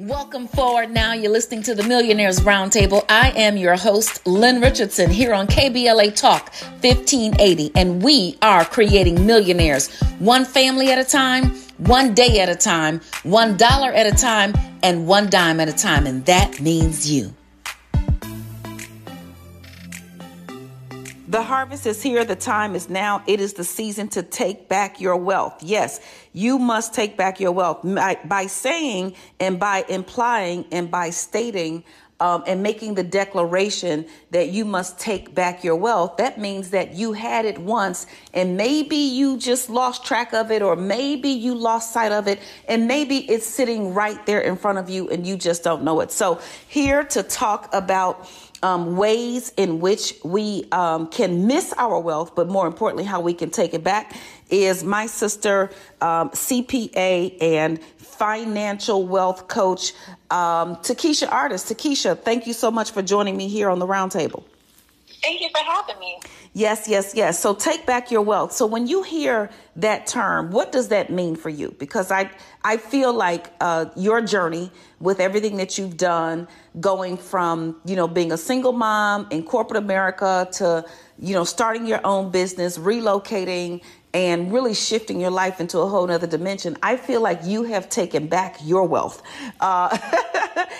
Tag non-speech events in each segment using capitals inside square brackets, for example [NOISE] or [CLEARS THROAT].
Welcome forward now. You're listening to the Millionaires Roundtable. I am your host, Lynn Richardson, here on KBLA Talk 1580, and we are creating millionaires one family at a time, one day at a time, one dollar at a time, and one dime at a time. And that means you. The harvest is here. The time is now. It is the season to take back your wealth. Yes, you must take back your wealth by, by saying and by implying and by stating um, and making the declaration that you must take back your wealth, that means that you had it once and maybe you just lost track of it, or maybe you lost sight of it, and maybe it's sitting right there in front of you and you just don't know it. So, here to talk about um, ways in which we um, can miss our wealth, but more importantly, how we can take it back is my sister, um, CPA and financial wealth coach, um, Takesha Artist. Takesha, thank you so much for joining me here on the roundtable. Thank you for having me. Yes, yes, yes. So take back your wealth. So when you hear that term, what does that mean for you? Because I I feel like uh, your journey with everything that you've done, going from you know being a single mom in corporate America to you know starting your own business, relocating, and really shifting your life into a whole nother dimension, I feel like you have taken back your wealth. Uh,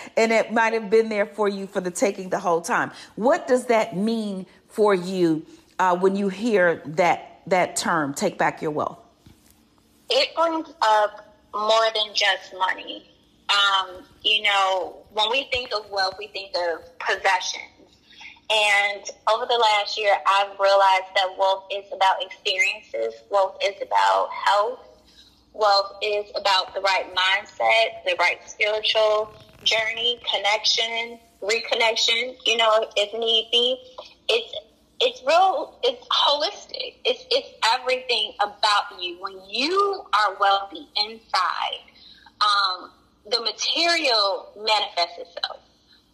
[LAUGHS] and it might have been there for you for the taking the whole time. What does that mean for you uh, when you hear that, that term, take back your wealth? It brings up more than just money. Um, you know, when we think of wealth, we think of possessions and over the last year, I've realized that wealth is about experiences, wealth is about health, wealth is about the right mindset, the right spiritual journey, connection, reconnection, you know, if need be. It's it's real it's holistic. It's it's everything about you. When you are wealthy inside, um, the material manifests itself.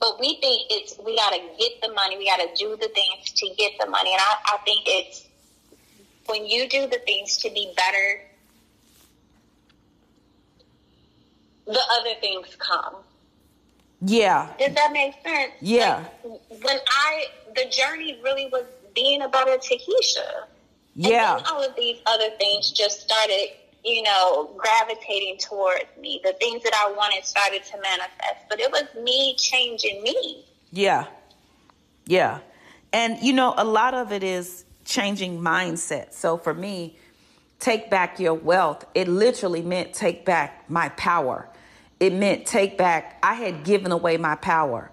But we think it's we got to get the money. We got to do the things to get the money. And I, I think it's when you do the things to be better, the other things come. Yeah. Does that make sense? Yeah. Like, when I the journey really was being about a better. Yeah. And all of these other things just started you know, gravitating towards me. The things that I wanted started to manifest, but it was me changing me. Yeah. Yeah. And, you know, a lot of it is changing mindset. So for me, take back your wealth, it literally meant take back my power. It meant take back, I had given away my power.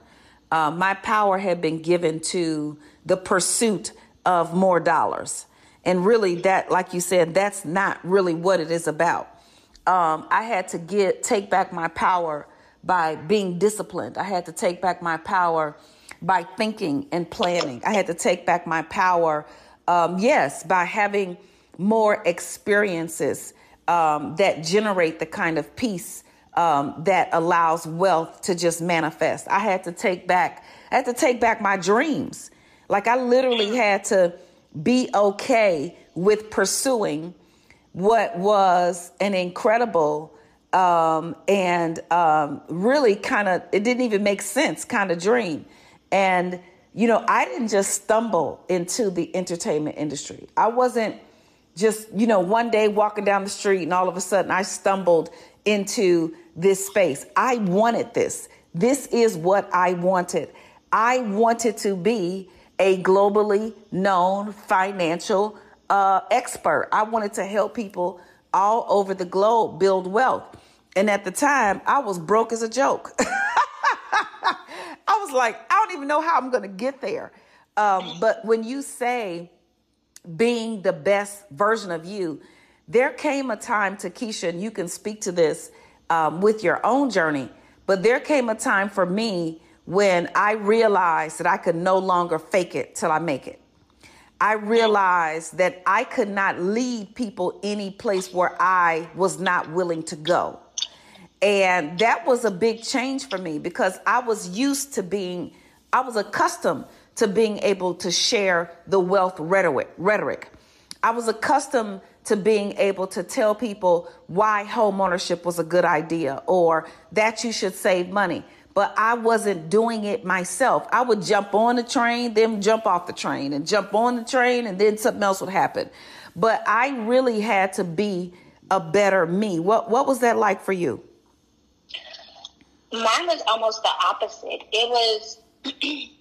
Uh, my power had been given to the pursuit of more dollars. And really, that, like you said, that's not really what it is about. Um, I had to get take back my power by being disciplined. I had to take back my power by thinking and planning. I had to take back my power, um, yes, by having more experiences um, that generate the kind of peace um, that allows wealth to just manifest. I had to take back. I had to take back my dreams. Like I literally had to be okay with pursuing what was an incredible um, and um, really kind of, it didn't even make sense kind of dream. And, you know, I didn't just stumble into the entertainment industry. I wasn't just, you know, one day walking down the street and all of a sudden I stumbled into this space. I wanted this. This is what I wanted. I wanted to be a globally known financial uh, expert. I wanted to help people all over the globe build wealth. And at the time, I was broke as a joke. [LAUGHS] I was like, I don't even know how I'm going to get there. Um, but when you say being the best version of you, there came a time, Takesha, and you can speak to this um, with your own journey, but there came a time for me when I realized that I could no longer fake it till I make it. I realized that I could not lead people any place where I was not willing to go. And that was a big change for me because I was used to being, I was accustomed to being able to share the wealth rhetoric. rhetoric. I was accustomed to being able to tell people why home ownership was a good idea or that you should save money. But I wasn't doing it myself. I would jump on the train, then jump off the train, and jump on the train, and then something else would happen. But I really had to be a better me. What what was that like for you? Mine was almost the opposite. It was [CLEARS THROAT]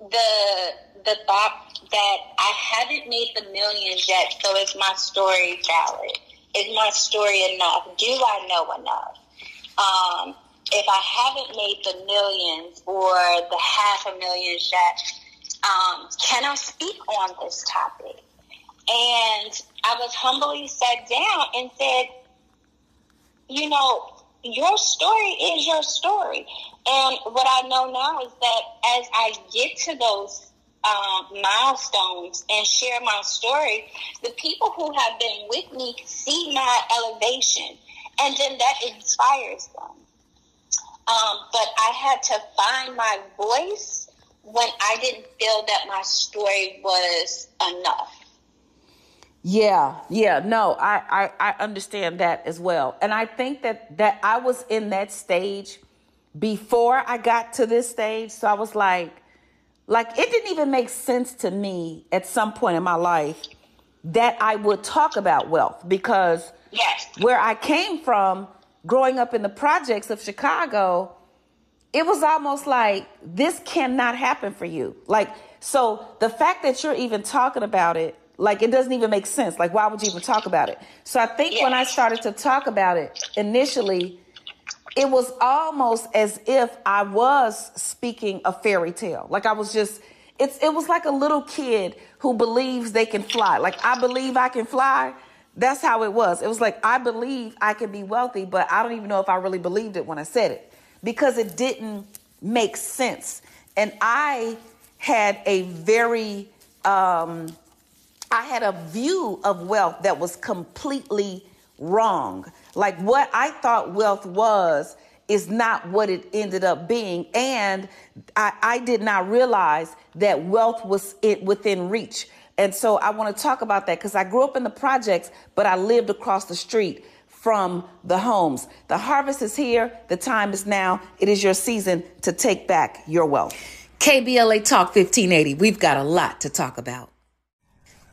the the thought that I haven't made the millions yet, so is my story valid? Is my story enough? Do I know enough? Um, if I haven't made the millions or the half a million yet, um, can I speak on this topic? And I was humbly sat down and said, you know, your story is your story. And what I know now is that as I get to those um, milestones and share my story, the people who have been with me see my elevation, and then that inspires them. Um, but I had to find my voice when I didn't feel that my story was enough. Yeah, yeah, no, I, I, I understand that as well. And I think that, that I was in that stage before I got to this stage. So I was like, like it didn't even make sense to me at some point in my life that I would talk about wealth because yes. where I came from, growing up in the projects of Chicago, it was almost like this cannot happen for you. Like, so the fact that you're even talking about it like it doesn't even make sense. Like why would you even talk about it? So I think yeah. when I started to talk about it initially, it was almost as if I was speaking a fairy tale. Like I was just it's it was like a little kid who believes they can fly. Like I believe I can fly. That's how it was. It was like I believe I can be wealthy, but I don't even know if I really believed it when I said it because it didn't make sense. And I had a very um I had a view of wealth that was completely wrong. Like what I thought wealth was is not what it ended up being. And I, I did not realize that wealth was it within reach. And so I want to talk about that because I grew up in the projects, but I lived across the street from the homes. The harvest is here. The time is now. It is your season to take back your wealth. KBLA Talk 1580. We've got a lot to talk about.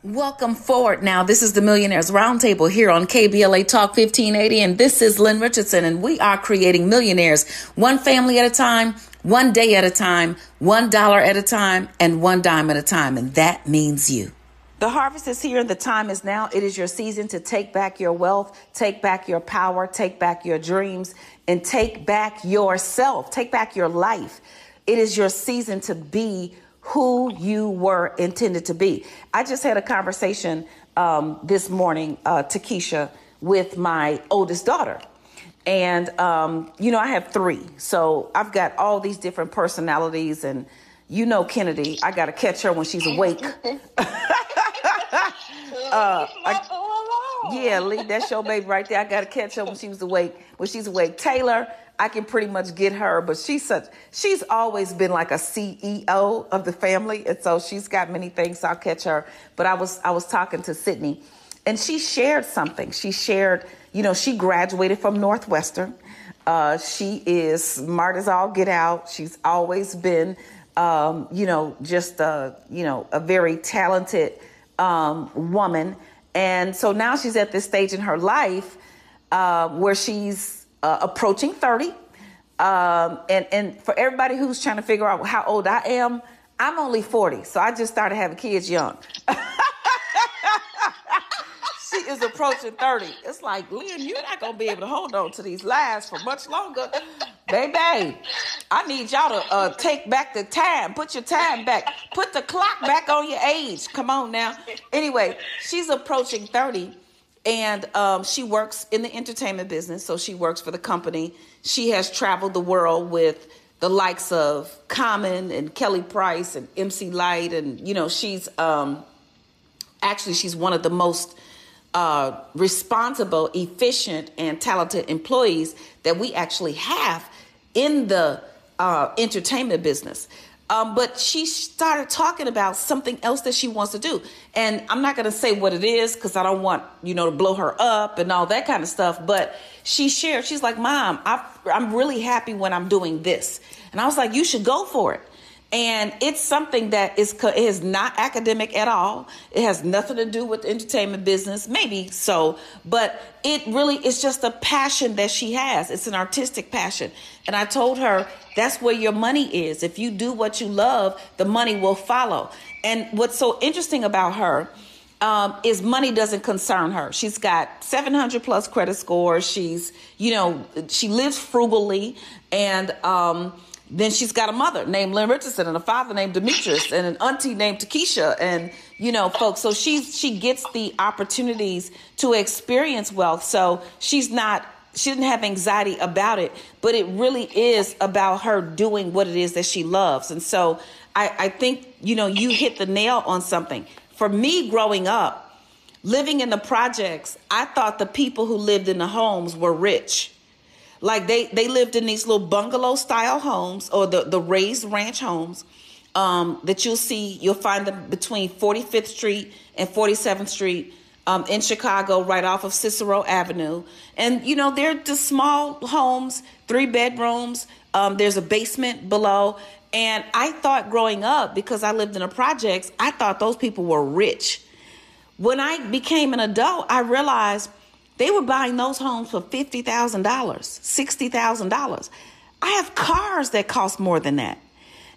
Welcome forward now. This is the Millionaires Roundtable here on KBLA Talk 1580, and this is Lynn Richardson, and we are creating millionaires one family at a time, one day at a time, one dollar at a time, and one dime at a time, and that means you. The harvest is here, and the time is now. It is your season to take back your wealth, take back your power, take back your dreams, and take back yourself, take back your life. It is your season to be who you were intended to be. I just had a conversation um, this morning, uh, Takesha, with my oldest daughter. And, um, you know, I have three. So I've got all these different personalities. And, you know, Kennedy, I got to catch her when she's awake. [LAUGHS] [LAUGHS] uh, I, yeah, leave that show baby right there. I got to catch her when she was awake. When she's awake. Taylor, I can pretty much get her, but she's such she's always been like a CEO of the family, and so she's got many things. So I'll catch her. But I was I was talking to Sydney, and she shared something. She shared, you know, she graduated from Northwestern. Uh, she is smart as all get out. She's always been, um, you know, just a you know a very talented um, woman, and so now she's at this stage in her life uh, where she's uh, approaching 30. Um, and, and for everybody who's trying to figure out how old I am, I'm only 40. So I just started having kids young. [LAUGHS] she is approaching 30. It's like, Lynn, you're not going to be able to hold on to these lies for much longer. Baby, I need y'all to uh, take back the time. Put your time back. Put the clock back on your age. Come on now. Anyway, she's approaching 30 and um, she works in the entertainment business. So she works for the company. She has traveled the world with the likes of Common and Kelly Price and MC Lyte, and you know she's um, actually she's one of the most uh, responsible, efficient, and talented employees that we actually have in the uh, entertainment business. Um, but she started talking about something else that she wants to do. And I'm not going to say what it is because I don't want, you know, to blow her up and all that kind of stuff. But she shared, she's like, Mom, I, I'm really happy when I'm doing this. And I was like, You should go for it and it's something that is is not academic at all. It has nothing to do with the entertainment business, maybe so, but it really is just a passion that she has. It's an artistic passion, and I told her that's where your money is. If you do what you love, the money will follow. And what's so interesting about her um, is money doesn't concern her. She's got 700 plus credit score. She's, you know, she lives frugally and. Um, then she's got a mother named Lynn Richardson and a father named Demetrius and an auntie named Takesha and you know folks. So she's she gets the opportunities to experience wealth. So she's not she didn't have anxiety about it, but it really is about her doing what it is that she loves. And so I, I think you know you hit the nail on something. For me, growing up, living in the projects, I thought the people who lived in the homes were rich like they they lived in these little bungalow style homes or the the raised ranch homes um, that you'll see. You'll find them between 45th Street and 47th Street um, in Chicago, right off of Cicero Avenue. And you know they're just small homes, three bedrooms. Um, there's a basement below. And I thought growing up, because I lived in a projects, I thought those people were rich. When I became an adult, I realized they were buying those homes for $50,000, $60,000. I have cars that cost more than that.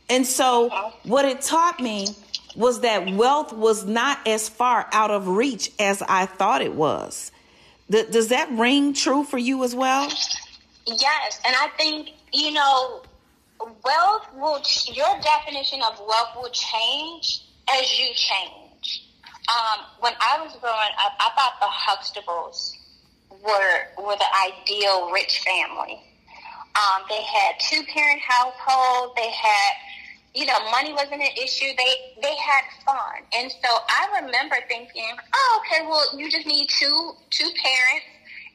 And so, what it taught me was that wealth was not as far out of reach as I thought it was. Th- does that ring true for you as well? Yes. And I think, you know, wealth will, your definition of wealth will change as you change. Um, when I was growing up, I thought the Huxtables were were the ideal rich family. Um, they had two parent household. They had, you know, money wasn't an issue. They they had fun, and so I remember thinking, oh, okay, well, you just need two two parents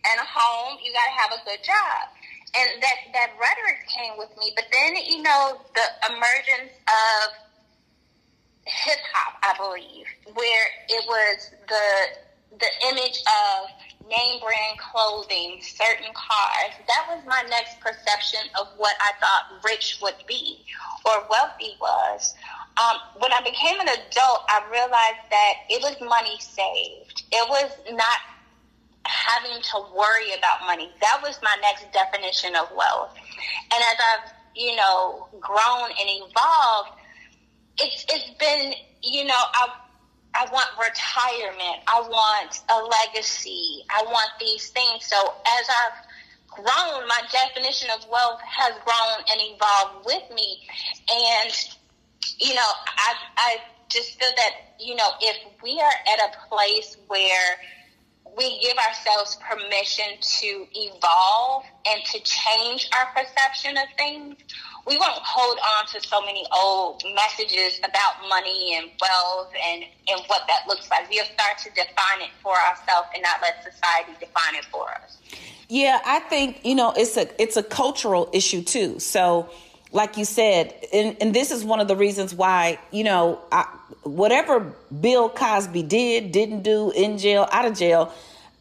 and a home. You got to have a good job, and that that rhetoric came with me. But then, you know, the emergence of hip hop, I believe, where it was the the image of name brand clothing, certain cars. That was my next perception of what I thought rich would be or wealthy was. Um, when I became an adult, I realized that it was money saved. It was not having to worry about money. That was my next definition of wealth. And as I've, you know, grown and evolved, it's it's been, you know, I've I want retirement. I want a legacy. I want these things. So as I've grown, my definition of wealth has grown and evolved with me. And, you know, I, I just feel that, you know, if we are at a place where we give ourselves permission to evolve and to change our perception of things, we won't hold on to so many old messages about money and wealth and, and what that looks like. We'll start to define it for ourselves and not let society define it for us. Yeah, I think, you know, it's a it's a cultural issue too. So like you said, and, and this is one of the reasons why, you know, I, whatever Bill Cosby did, didn't do, in jail, out of jail,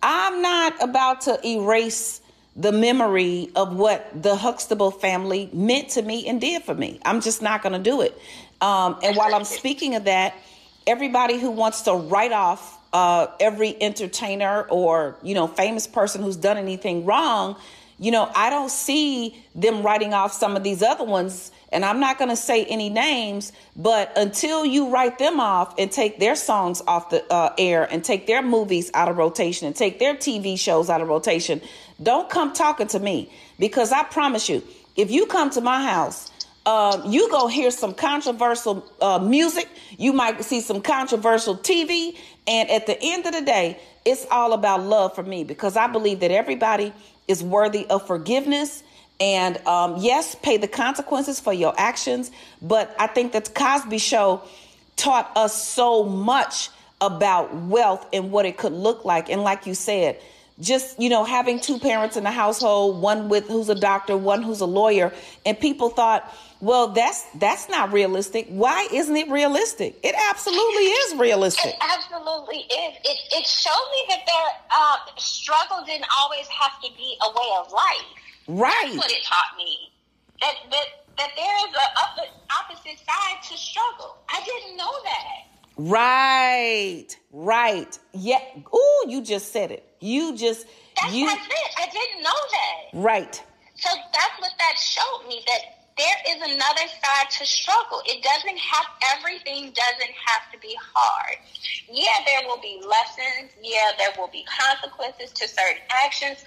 I'm not about to erase the memory of what the Huxtable family meant to me and did for me. I'm just not going to do it. Um, and while I'm speaking of that, everybody who wants to write off uh, every entertainer or you know famous person who's done anything wrong, you know, I don't see them writing off some of these other ones. And I'm not going to say any names, but until you write them off and take their songs off the uh, air and take their movies out of rotation and take their TV shows out of rotation, don't come talking to me because I promise you, if you come to my house, uh, you go hear some controversial uh, music. You might see some controversial TV. And at the end of the day, it's all about love for me because I believe that everybody is worthy of forgiveness. And um, yes, pay the consequences for your actions. But I think that Cosby Show taught us so much about wealth and what it could look like. And like you said, just you know having two parents in the household one with who's a doctor one who's a lawyer. And people thought well that's that's not realistic. Why isn't it realistic? It absolutely is realistic. It absolutely is. It, it showed me that their uh, struggle didn't always have to be a way of life. Right. that's what it taught me. That that, that there is an opposite side to struggle. I didn't know that. Right, right. Yeah. Ooh, you just said it. You just that's, you. That's it. I didn't know that. Right. So that's what that showed me that there is another side to struggle. It doesn't have everything doesn't have to be hard. Yeah, there will be lessons. Yeah, there will be consequences to certain actions,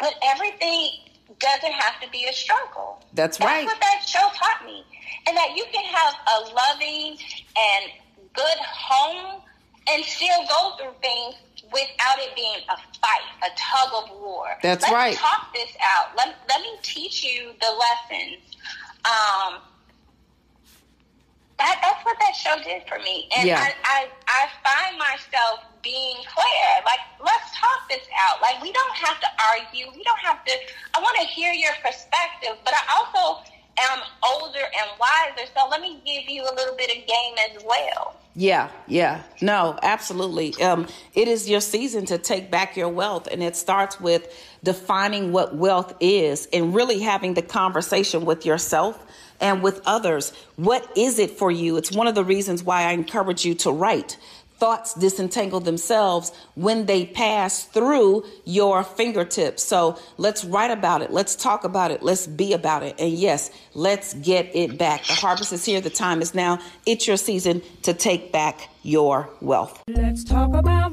but everything doesn't have to be a struggle. That's, that's right. That's what that show taught me. And that you can have a loving and good home and still go through things without it being a fight, a tug of war. That's Let's right. Talk this out. Let, let me teach you the lessons. Um, that, that's what that show did for me. And yeah. I, I, I find myself being clear. Like, let's talk this out. Like, we don't have to argue. We don't have to. I want to hear your perspective, but I also am older and wiser. So let me give you a little bit of game as well. Yeah, yeah. No, absolutely. Um, it is your season to take back your wealth, and it starts with defining what wealth is and really having the conversation with yourself and with others. What is it for you? It's one of the reasons why I encourage you to write thoughts disentangle themselves when they pass through your fingertips. So let's write about it. Let's talk about it. Let's be about it. And yes, let's get it back. The harvest is here. The time is now. It's your season to take back your wealth. Let's talk about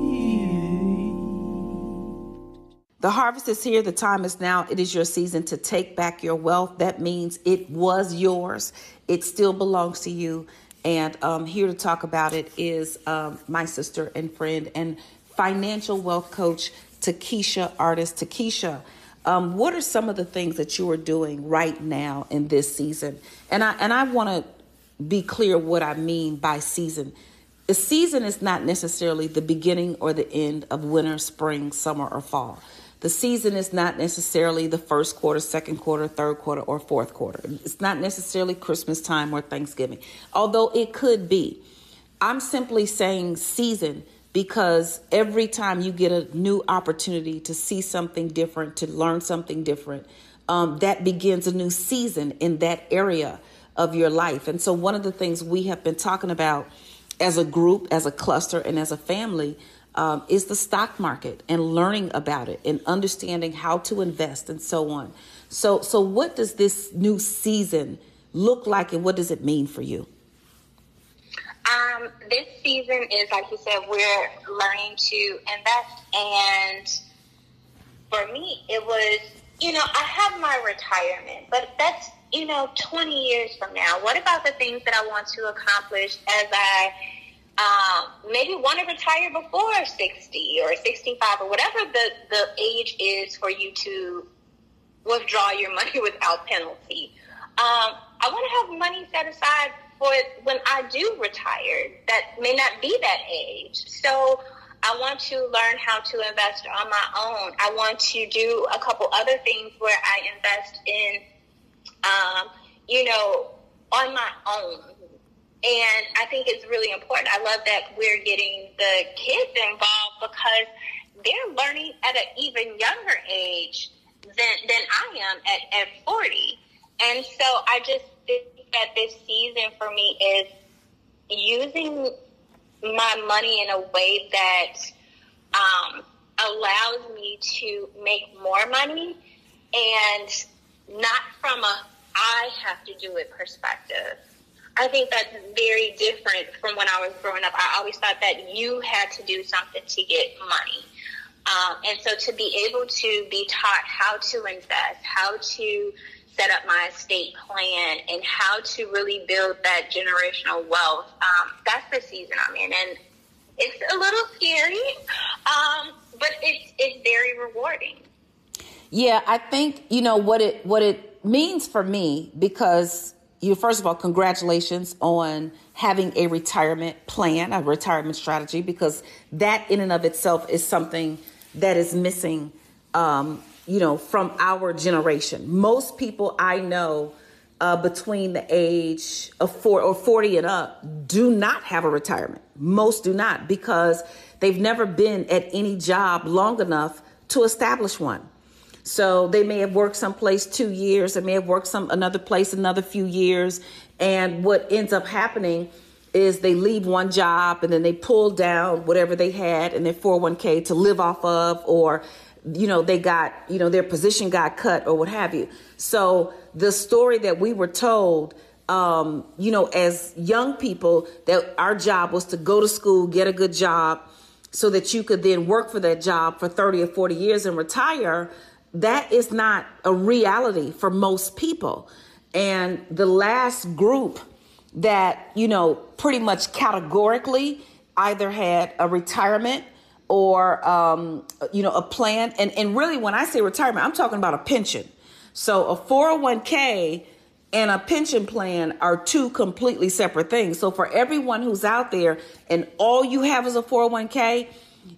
The harvest is here. The time is now. It is your season to take back your wealth. That means it was yours. It still belongs to you. And um, here to talk about it is um, my sister and friend and financial wealth coach, Takesha Artist. Takesha, um, what are some of the things that you are doing right now in this season? And I and I want to be clear what I mean by season. The season is not necessarily the beginning or the end of winter, spring, summer, or fall. The season is not necessarily the first quarter, second quarter, third quarter, or fourth quarter. It's not necessarily Christmas time or Thanksgiving, although it could be. I'm simply saying season because every time you get a new opportunity to see something different, to learn something different, um, that begins a new season in that area of your life. And so, one of the things we have been talking about as a group, as a cluster, and as a family um, is the stock market and learning about it and understanding how to invest and so on. So, so what does this new season look like, and what does it mean for you? Um, this season is like you said, we're learning to invest, and for me, it was you know I have my retirement, but that's you know 20 years from now. What about the things that I want to accomplish as I maybe want to retire before 60 or 65 or whatever the, the age is for you to withdraw your [LAUGHS] money without penalty. Um, I want to have money set aside for when I do retire that may not be that age. So I want to learn how to invest on my own. I want to do a couple other things where I invest in, um, you know, on my own and I think it's really important. I love that we're getting the kids involved because they're learning at an even younger age than, than I am at, at 40. And so I just think that this season for me is using my money in a way that um, allows me to make more money and not from a I have to do it perspective. I think that's very different from when I was growing up. I always thought that you had to do something to get money. Um, and so to be able to be taught how to invest, how to set up my estate plan, and how to really build that generational wealth, um, that's the season I'm in. And it's a little scary, um, but it's, it's very rewarding. Yeah, I think you know what it what it means for me because you first of all congratulations on having a retirement plan, a retirement strategy because that in and of itself is something that is missing um, you know from our generation. Most people I know uh, between the age of four or 40 and up do not have a retirement. Most do not because they've never been at any job long enough to establish one. So they may have worked someplace two years, they may have worked some another place another few years, and what ends up happening is they leave one job and then they pull down whatever they had in their 401k to live off of, or you know they got you know their position got cut or what have you. So the story that we were told. Um, you know, as young people, that our job was to go to school, get a good job, so that you could then work for that job for 30 or 40 years and retire that is not a reality for most people. And the last group that, you know, pretty much categorically either had a retirement or, um, you know, a plan. And, and really, when I say retirement, I'm talking about a pension. So a 401k and a pension plan are two completely separate things. So for everyone who's out there and all you have is a 401k,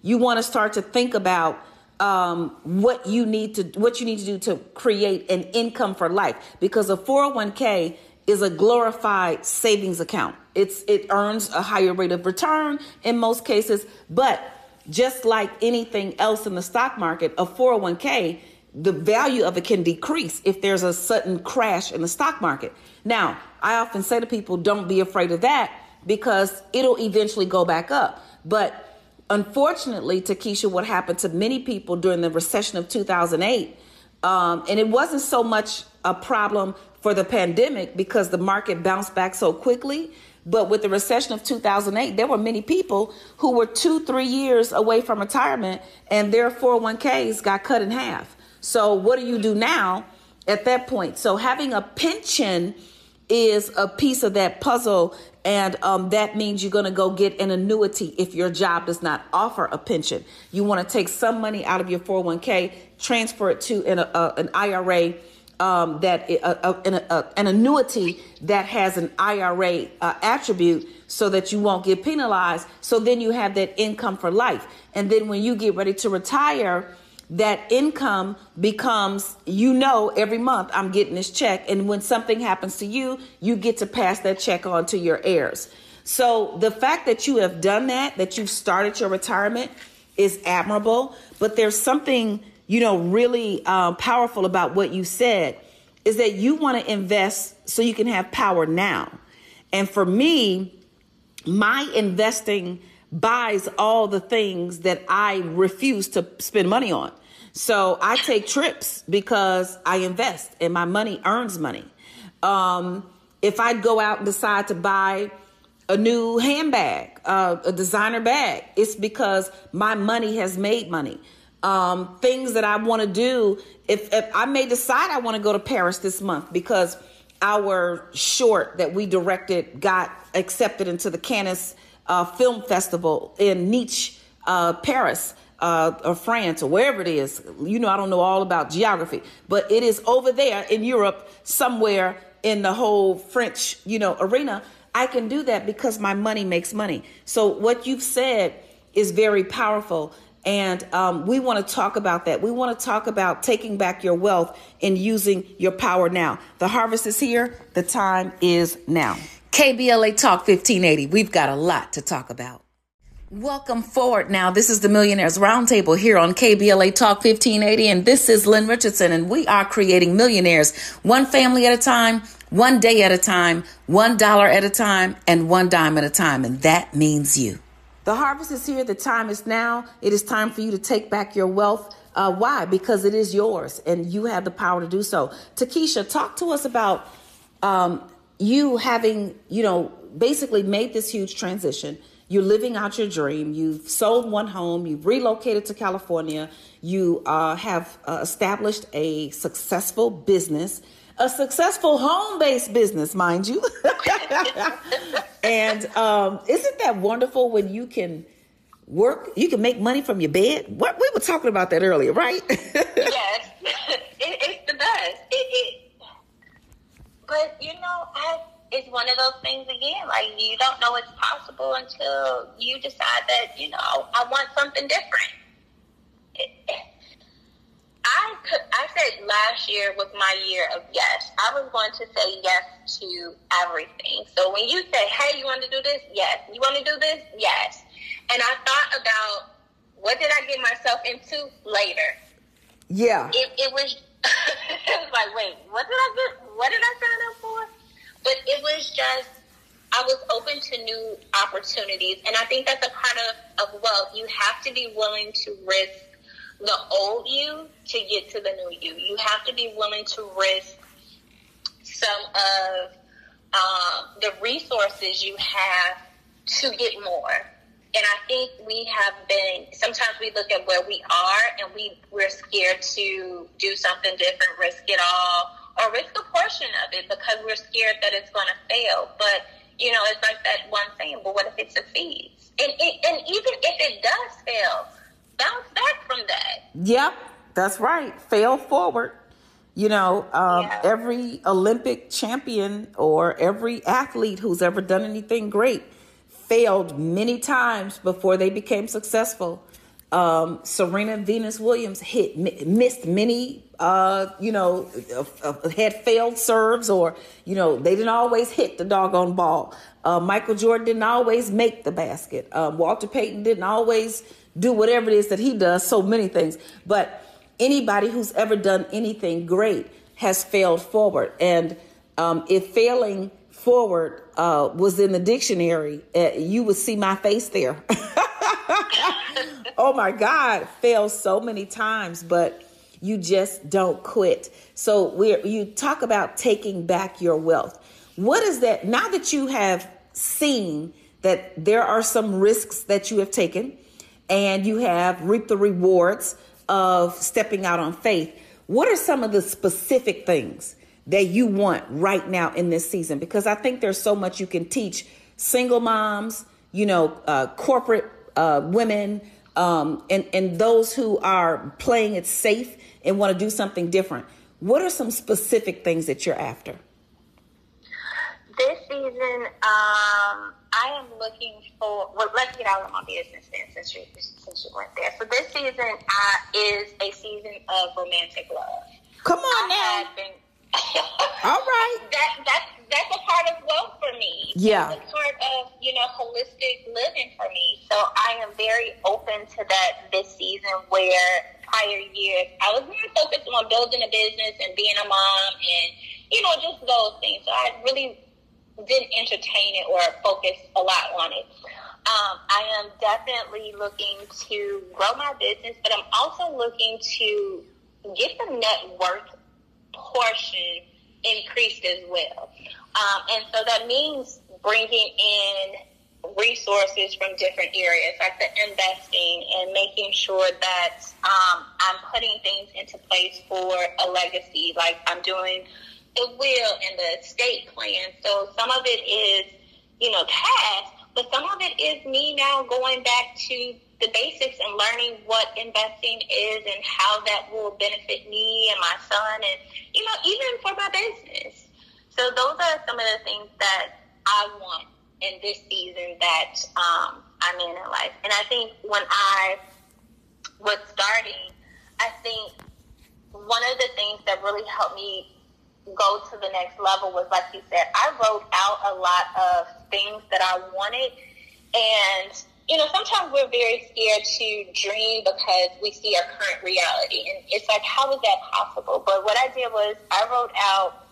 you want to start to think about um, what you need to what you need to do to create an income for life because a 401k is a glorified savings account. It's it earns a higher rate of return in most cases, but just like anything else in the stock market, a 401k the value of it can decrease if there's a sudden crash in the stock market. Now, I often say to people, don't be afraid of that because it'll eventually go back up. But unfortunately, Takesha, what happened to many people during the recession of 2008, um, and it wasn't so much a problem for the pandemic because the market bounced back so quickly. But with the recession of 2008, there were many people who were two, three years away from retirement and their 401ks got cut in half. So, what do you do now at that point? So, having a pension is a piece of that puzzle and um, that means you're going to go get an annuity if your job does not offer a pension. You want to take some money out of your 401k, transfer it to an, uh, an IRA. Um, that uh, uh, an, uh, an, annuity that has an IRA uh, attribute so that you won't get penalized. So then you have that income for life. And then when you get ready to retire, that income becomes, you know, every month I'm getting this check. And when something happens to you, you get to pass that check on to your heirs. So the fact that you have done that, that you've started your retirement is admirable. But there's something, you know, really um, powerful about what you said is that you want to invest so you can have power now. And for me, my investing buys all the things that I refuse to spend money on. So I take trips because I invest and my money earns money. Um, if I go out and decide to buy a new handbag, uh, a designer bag, it's because my money has made money. Um, things that I want to do, if, if I may decide I want to go to Paris this month because our short that we directed got accepted into the Cannes uh, Film Festival in Nice, uh, Paris, uh, or France, or wherever it is. You know, I don't know all about geography, but it is over there in Europe, somewhere in the whole French, you know, arena. I can do that because my money makes money. So what you've said is very powerful. And um, we want to talk about that. We want to talk about taking back your wealth and using your power now. The harvest is here. The time is now. KBLA Talk 1580. We've got a lot to talk about. Welcome forward now. This is the Millionaires Roundtable here on KBLA Talk 1580, and this is Lynn Richardson, and we are creating millionaires one family at a time, one day at a time, one dollar at a time, and one dime at a time, and that means you. The harvest is here. The time is now. It is time for you to take back your wealth. Uh, why? Because it is yours, and you have the power to do so. Takesha, talk to us about um, you having, you know, basically made this huge transition you're living out your dream. You've sold one home, you've relocated to California, you uh, have uh, established a successful business, a successful home based business, mind you. [LAUGHS] and um, isn't that wonderful when you can work, you can make money from your bed? What we were talking about that earlier, right? [LAUGHS] yes, [LAUGHS] it, it's the best. It, it, but you know, I, it's one of those things again. Like you don't know it's possible until you decide that you know I want something different. It, I could, I said last year was my year of yes. I was going to say yes to everything. So when you say, "Hey, you want to do this?" Yes. You want to do this? Yes. And I thought about what did I get myself into later. Yeah. It, it was. [LAUGHS] it was like, wait, what did I get? What did I sign up for? But it was just. I was open to new opportunities, and I think that's a part of, of wealth. You have to be willing to risk the old you to get to the new you. You have to be willing to risk some of um, the resources you have to get more. And I think we have been, sometimes we look at where we are and we, we're scared to do something different, risk it all, or risk a portion of it because we're scared that it's going to fail. But, you know, it's like that one saying, but what if it succeeds? And, and even if it does fail, bounce back from that. Yep, that's right. Fail forward. You know, um, Yeah. every Olympic champion or every athlete who's ever done anything great failed many times before they became successful. Um, Serena Venus Williams hit mi- missed many, uh, you know, uh, uh, had failed serves, or you know, they didn't always hit the doggone ball. Uh, Michael Jordan didn't always make the basket. Um, Walter Payton didn't always do whatever it is that he does. So many things, but anybody who's ever done anything great has failed forward. And um, if failing forward uh, was in the dictionary, uh, you would see my face there. [LAUGHS] oh my God, fail so many times, but you just don't quit. So we're you talk about taking back your wealth. What is that? Now that you have seen that there are some risks that you have taken and you have reaped the rewards of stepping out on faith, what are some of the specific things that you want right now in this season? Because I think there's so much you can teach single moms, you know, uh, corporate uh, women, um, and, and those who are playing it safe and want to do something different. What are some specific things that you're after? This season, um, I am looking for. Well, let's get out of my business then, since you since you went there. So this season uh, is a season of romantic love. Come on I now. been. [LAUGHS] All right. That that's that's a part of wealth for me. Yeah. It's a part of you know holistic living for me. So I am very open to that this season. Where prior years I was more focused on building a business and being a mom and you know just those things. So I really didn't entertain it or focus a lot on it. Um, I am definitely looking to grow my business, but I'm also looking to get the net worth portion increased as well. Um, and so that means bringing in resources from different areas, like the investing and making sure that um, I'm putting things into place for a legacy. Like I'm doing the will and the estate plan. So some of it is, you know, past, but some of it is me now going back to the basics and learning what investing is and how that will benefit me and my son and, you know, even for my business. So those are some of the things that I want in this season that um, I'm in in life. And I think when I was starting, I think one of the things that really helped me go to the next level was like you said, I wrote out a lot of things that I wanted and you know, sometimes we're very scared to dream because we see our current reality. And it's like, how is that possible? But what I did was I wrote out,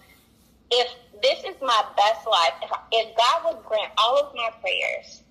if this is my best life, if, if God would grant all of my prayers,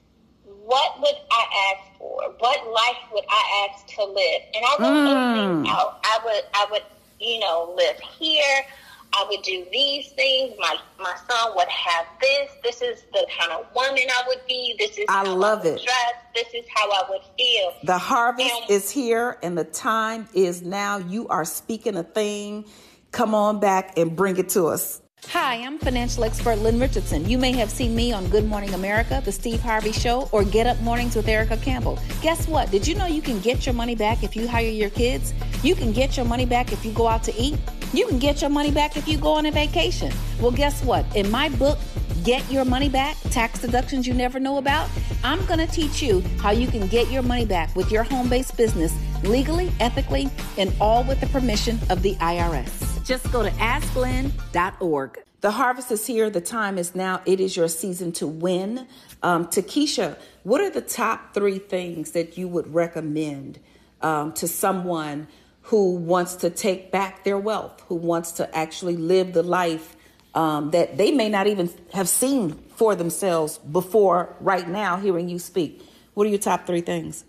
what would I ask for? What life would I ask to live? And I those things mm. out. I would, I would, you know, live here. I would do these things. My my son would have this. This is the kind of woman I would be. This is I how love I would it. dress. This is how I would feel. The harvest And- is here and the time is now. You are speaking a thing. Come on back and bring it to us. Hi, I'm financial expert Lynn Richardson. You may have seen me on Good Morning America, The Steve Harvey Show, or Get Up Mornings with Erica Campbell. Guess what? Did you know you can get your money back if you hire your kids? You can get your money back if you go out to eat? You can get your money back if you go on a vacation. Well, guess what? In my book, Get Your Money Back Tax Deductions You Never Know About, I'm going to teach you how you can get your money back with your home based business legally, ethically, and all with the permission of the IRS. Just go to asklynn.org. The harvest is here. The time is now. It is your season to win. Um, Takesha, what are the top three things that you would recommend um, to someone who wants to take back their wealth, who wants to actually live the life um, that they may not even have seen for themselves before right now hearing you speak? What are your top three things?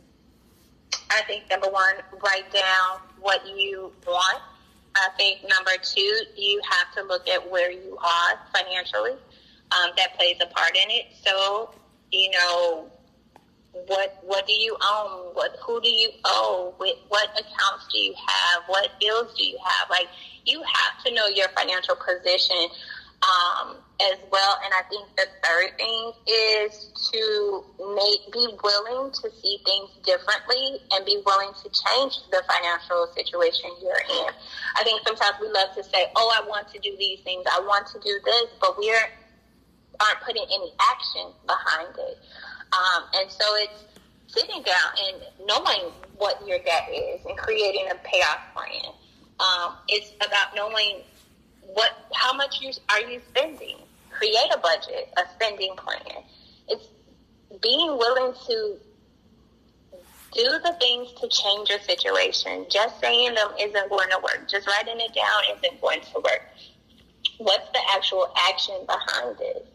I think number one, write down what you want. I think number two, you have to look at where you are financially. Um, that plays a part in it. So, you know, what what do you own? What who do you owe? What, what accounts do you have? What bills do you have? Like you have to know your financial position um, as well. And I think the third thing is to make be willing to see things differently and be willing to change the financial situation you're in. I think sometimes we love to say, "Oh, I want to do these things. I want to do this," but we're aren't putting any action behind it. Um, and so it's sitting down and knowing what your debt is and creating a payoff plan. Um, it's about knowing what how much you are you spending. Create a budget, a spending plan. It's being willing to do the things to change your situation. Just saying them isn't going to work. Just writing it down isn't going to work. What's the actual action behind it?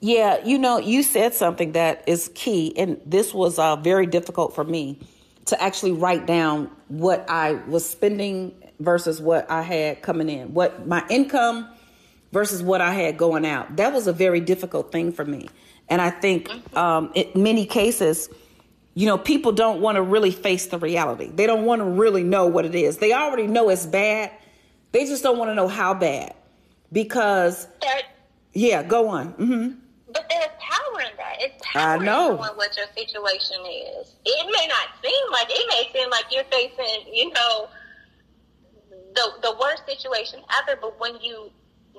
Yeah, you know, you said something that is key, and this was uh, very difficult for me to actually write down what I was spending versus what I had coming in, what my income versus what I had going out. That was a very difficult thing for me. And I think um, in many cases, you know, people don't want to really face the reality. They don't want to really know what it is. They already know it's bad. They just don't want to know how bad because, yeah, go on. hmm But there's power in that. It's I power know. in knowing what your situation is. It may not seem like it may seem like you're facing, you know, the the worst situation ever. But when you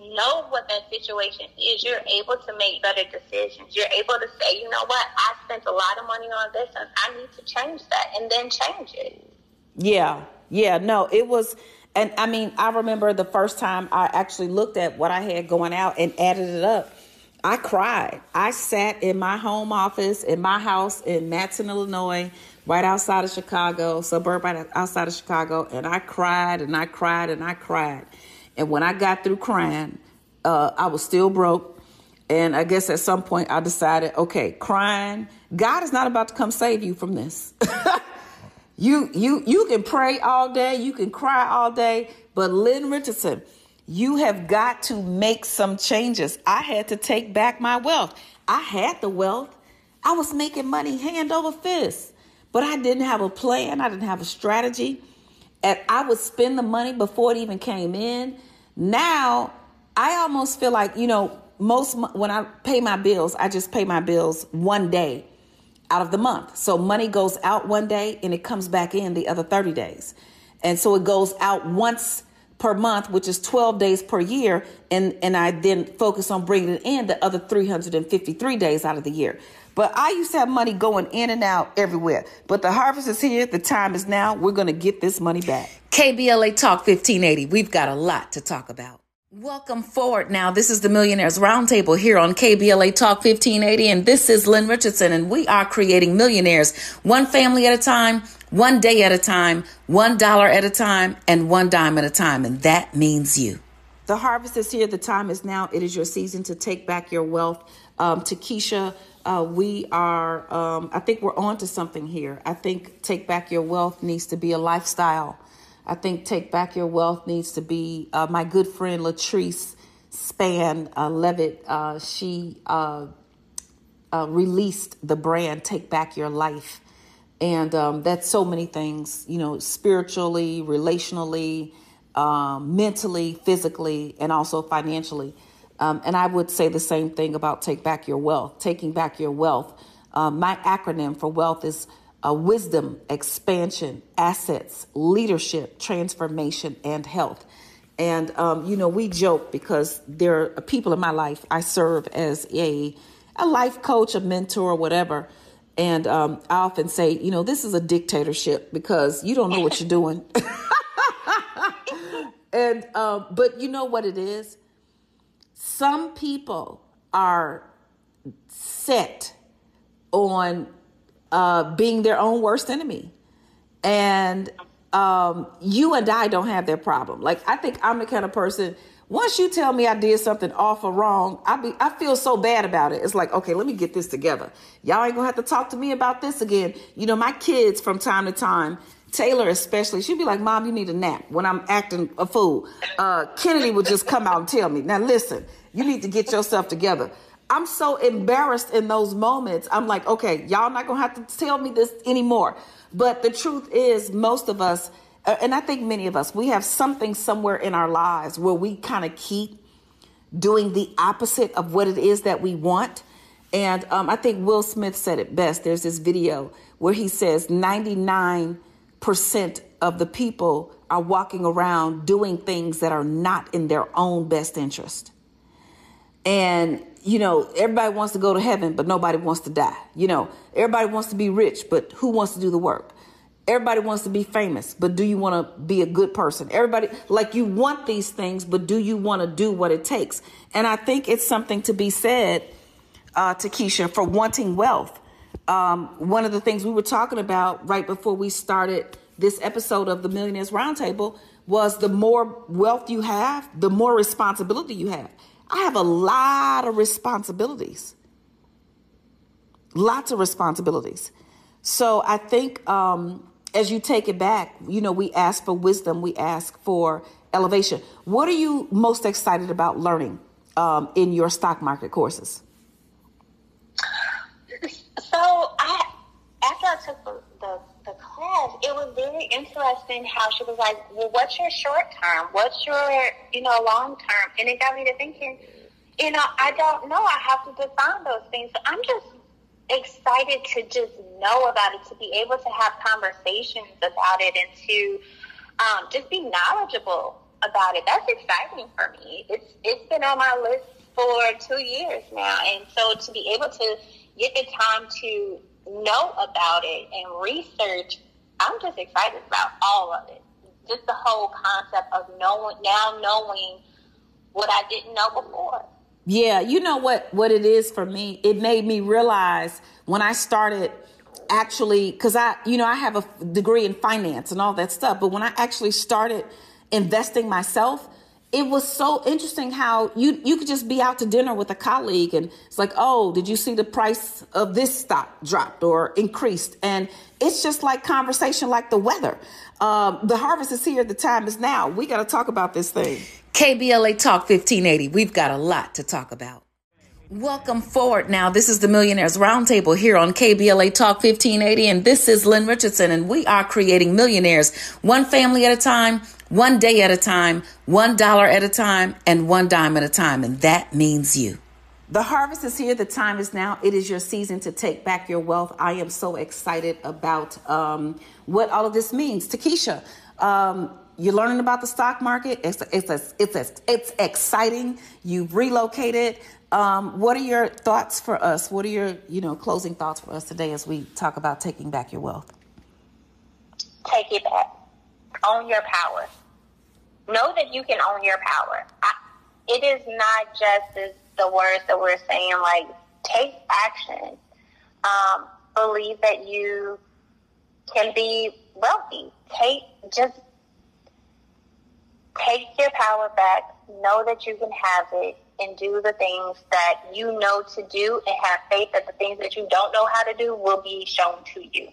know what that situation is, you're able to make better decisions. You're able to say, you know what, I spent a lot of money on this, and I need to change that, and then change it. Yeah, yeah, no, it was, and I mean, I remember the first time I actually looked at what I had going out and added it up. I cried. I sat in my home office in my house in Matteson, Illinois, right outside of Chicago, suburb outside of Chicago, and I cried and I cried and I cried. And when I got through crying, uh, I was still broke. And I guess at some point I decided, okay, crying, God is not about to come save you from this. [LAUGHS] You you you can pray all day, you can cry all day, but Lynn Richardson, you have got to make some changes. I had to take back my wealth. I had the wealth. I was making money hand over fist, but I didn't have a plan. I didn't have a strategy. And I would spend the money before it even came in. Now, I almost feel like, you know, most when I pay my bills, I just pay my bills one day out of the month. So money goes out one day and it comes back in the other 30 days. And so it goes out once per month, which is 12 days per year. And, and I then focus on bringing in the other 353 days out of the year. But I used to have money going in and out everywhere. But the harvest is here. The time is now. We're going to get this money back. KBLA Talk 1580. We've got a lot to talk about. Welcome forward now. This is the Millionaires Roundtable here on KBLA Talk 1580, and this is Lynn Richardson, and we are creating millionaires one family at a time, one day at a time, one dollar at a time, and one dime at a time, and that means you. The harvest is here. The time is now. It is your season to take back your wealth. Um, Takesha, uh, we are, um, I think we're on to something here. I think take back your wealth needs to be a lifestyle. I think Take Back Your Wealth needs to be uh, my good friend Latrice Span uh, Levitt. Uh, she uh, uh, released the brand Take Back Your Life. And um, that's so many things, you know, spiritually, relationally, um, mentally, physically, and also financially. Um, and I would say the same thing about Take Back Your Wealth. Taking Back Your Wealth. Um, my acronym for wealth is uh, wisdom, expansion, assets, leadership, transformation, and health. And, um, you know, we joke because there are people in my life I serve as a, a life coach, a mentor, or whatever. And um, I often say, you know, this is a dictatorship because you don't know what you're doing. [LAUGHS] and, um, but you know what it is? Some people are set on uh, being their own worst enemy. And um, you and I don't have that problem. Like, I think I'm the kind of person, once you tell me I did something awful wrong, I be I feel so bad about it. It's like, okay, let me get this together. Y'all ain't gonna have to talk to me about this again. You know, my kids from time to time, Taylor especially, she'd be like, Mom, you need a nap when I'm acting a fool. Uh, Kennedy would just come out and tell me, now listen, you need to get yourself together. I'm so embarrassed in those moments. I'm like, okay, y'all not gonna have to tell me this anymore. But the truth is, most of us, and I think many of us, we have something somewhere in our lives where we kind of keep doing the opposite of what it is that we want. And um, I think Will Smith said it best. There's this video where he says 99% of the people are walking around doing things that are not in their own best interest. And, you know, everybody wants to go to heaven, but nobody wants to die. You know, everybody wants to be rich, but who wants to do the work? Everybody wants to be famous, but do you want to be a good person? Everybody, like you want these things, but do you want to do what it takes? And I think it's something to be said, uh, Takesha, for wanting wealth. Um, one of the things we were talking about right before we started this episode of the Millionaires Roundtable was the more wealth you have, the more responsibility you have. I have a lot of responsibilities. Lots of responsibilities. So I think um, as you take it back, you know, we ask for wisdom, we ask for elevation. What are you most excited about learning um, in your stock market courses? So I, after I took the, the, the class, it was very interesting how she was like, well, what's your short term? What's your, you know, long term? And it got me to thinking, you know, I don't know. I have to define those things. So I'm just excited to just know about it, to be able to have conversations about it, and to um, just be knowledgeable about it. That's exciting for me. It's it's been on my list for two years now, and so to be able to get the time to know about it and research, I'm just excited about all of it. Just the whole concept of knowing now knowing what I didn't know before. Yeah, you know what what it is for me. It made me realize when I started actually cuz I you know I have a degree in finance and all that stuff, but when I actually started investing myself, it was so interesting how you you could just be out to dinner with a colleague and it's like, "Oh, did you see the price of this stock dropped or increased?" And it's just like conversation like the weather. Um, the harvest is here, the time is now. We got to talk about this thing. KBLA Talk 1580. We've got a lot to talk about. Welcome forward now. This is the Millionaires Roundtable here on KBLA Talk 1580, and this is Lynn Richardson, and we are creating millionaires one family at a time, one day at a time, one dollar at a time, and one dime at a time, and that means you. The harvest is here. The time is now. It is your season to take back your wealth. I am so excited about um, what all of this means. Takesha, um, you're learning about the stock market. It's it's it's it's exciting. You've relocated. Um, what are your thoughts for us? What are your you know closing thoughts for us today as we talk about taking back your wealth? Take it back. Own your power. Know that you can own your power. I, it is not just the words that we're saying. Like take action. Um, believe that you can be wealthy. Take just take your power back. Know that you can have it and do the things that you know to do and have faith that the things that you don't know how to do will be shown to you.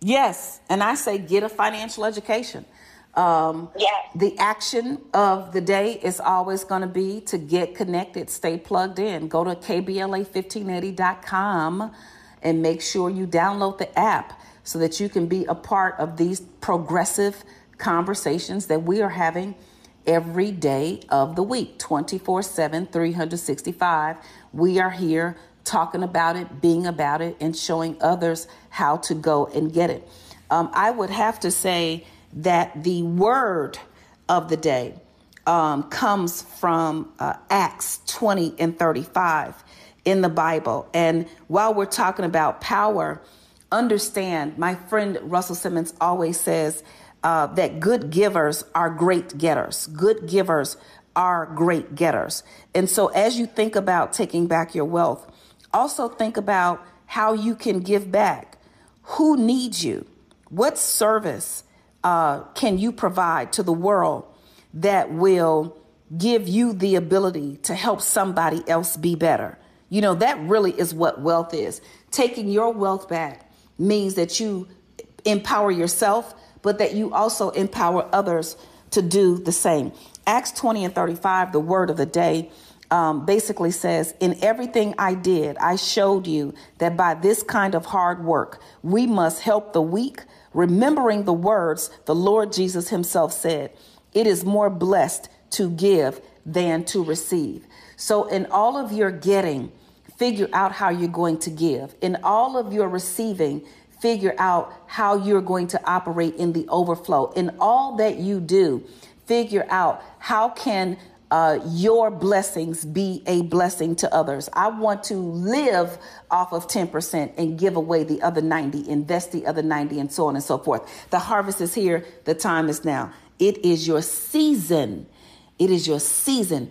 Yes. And I say get a financial education. Um, Yes. The action of the day is always going to be to get connected, stay plugged in. Go to KBLA1580.com and make sure you download the app so that you can be a part of these progressive conversations that we are having every day of the week 24 7 365 we are here talking about it being about it and showing others how to go and get it. Um, i would have to say that the word of the day um, comes from uh, acts 20 and 35 in the bible. And while we're talking about power understand my friend russell simmons always says uh, that good givers are great getters. Good givers are great getters. And so, as you think about taking back your wealth, also think about how you can give back. Who needs you? What service uh, can you provide to the world that will give you the ability to help somebody else be better? You know, that really is what wealth is. Taking your wealth back means that you empower yourself but that you also empower others to do the same. Acts 20 and 35, the word of the day, um, basically says, In everything I did, I showed you that by this kind of hard work, we must help the weak, remembering the words the Lord Jesus himself said, It is more blessed to give than to receive. So, in all of your getting, figure out how you're going to give. In all of your receiving, figure out how you're going to operate in the overflow. In all that you do, figure out how can uh, your blessings be a blessing to others. I want to live off of 10% and give away the other 90, invest the other 90, and so on and so forth. The harvest is here. The time is now. It is your season. It is your season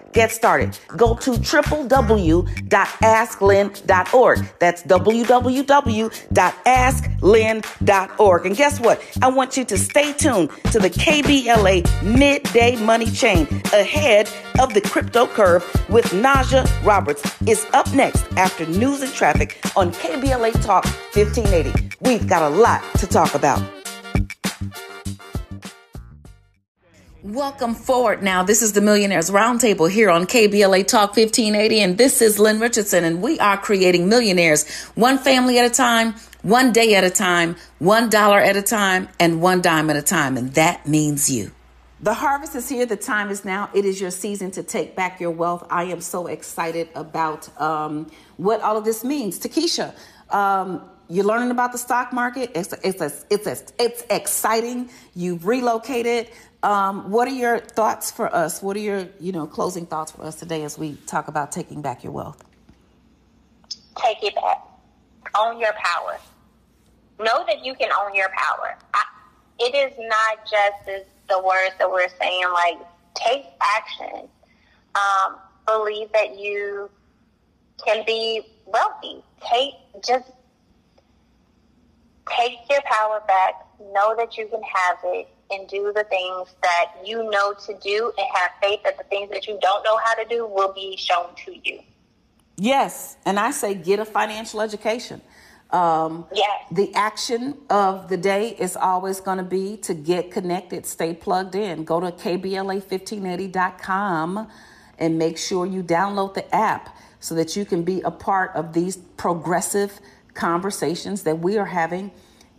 get started. Go to www.asklynn.org. That's www.asklynn.org. And guess what? I want you to stay tuned to the KBLA Midday Money Chain ahead of the crypto curve with Najah Roberts is up next after news and traffic on KBLA Talk 1580. We've got a lot to talk about. Welcome forward now. This is the Millionaires Roundtable here on KBLA Talk 1580, and this is Lynn Richardson, and we are creating millionaires one family at a time, one day at a time, one dollar at a time, and one dime at a time, and that means you. The harvest is here. The time is now. It is your season to take back your wealth. I am so excited about um, what all of this means. Takesha, um, you're learning about the stock market. It's it's it's it's exciting. You've relocated. Um, what are your thoughts for us? What are your you know closing thoughts for us today as we talk about taking back your wealth? Take it back. Own your power. Know that you can own your power. I, it is not just as the words that we're saying. Like take action. Um, believe that you can be wealthy. Take just take your power back. Know that you can have it and do the things that you know to do and have faith that the things that you don't know how to do will be shown to you. Yes, and I say get a financial education. Um, Yes. The action of the day is always going to be to get connected, stay plugged in. Go to KBLA1580.com and make sure you download the app so that you can be a part of these progressive conversations that we are having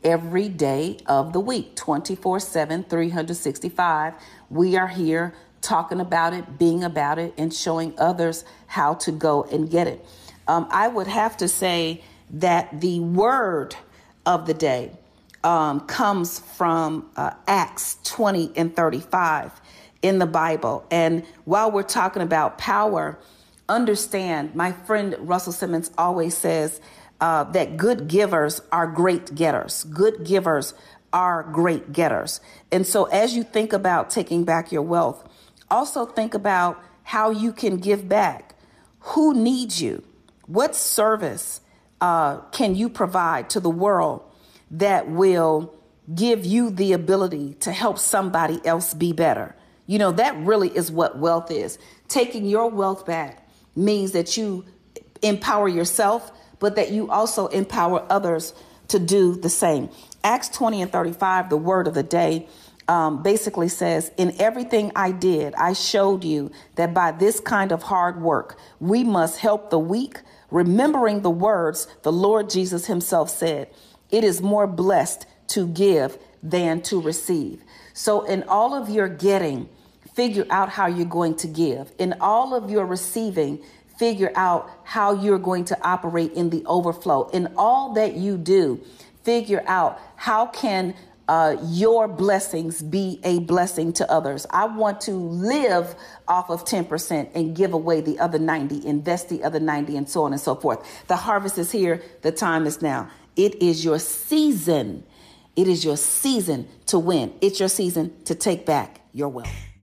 every day of the week 24 7 365 we are here talking about it being about it and showing others how to go and get it. Um, i would have to say that the word of the day um, comes from uh, acts 20 and 35 in the bible. And while we're talking about power understand my friend russell simmons always says uh, that good givers are great getters. Good givers are great getters. And so as you think about taking back your wealth, also think about how you can give back. Who needs you? What service uh, can you provide to the world that will give you the ability to help somebody else be better? You know, that really is what wealth is. Taking your wealth back means that you empower yourself, but that you also empower others to do the same. Acts 20 and 35, the word of the day, um, basically says, In everything I did, I showed you that by this kind of hard work, we must help the weak, remembering the words the Lord Jesus himself said, It is more blessed to give than to receive. So, in all of your getting, figure out how you're going to give. In all of your receiving, figure out how you're going to operate in the overflow. In all that you do, figure out how can uh, your blessings be a blessing to others. I want to live off of 10% and give away the other 90, invest the other 90, and so on and so forth. The harvest is here. The time is now. It is your season. It is your season to win. It's your season to take back your wealth.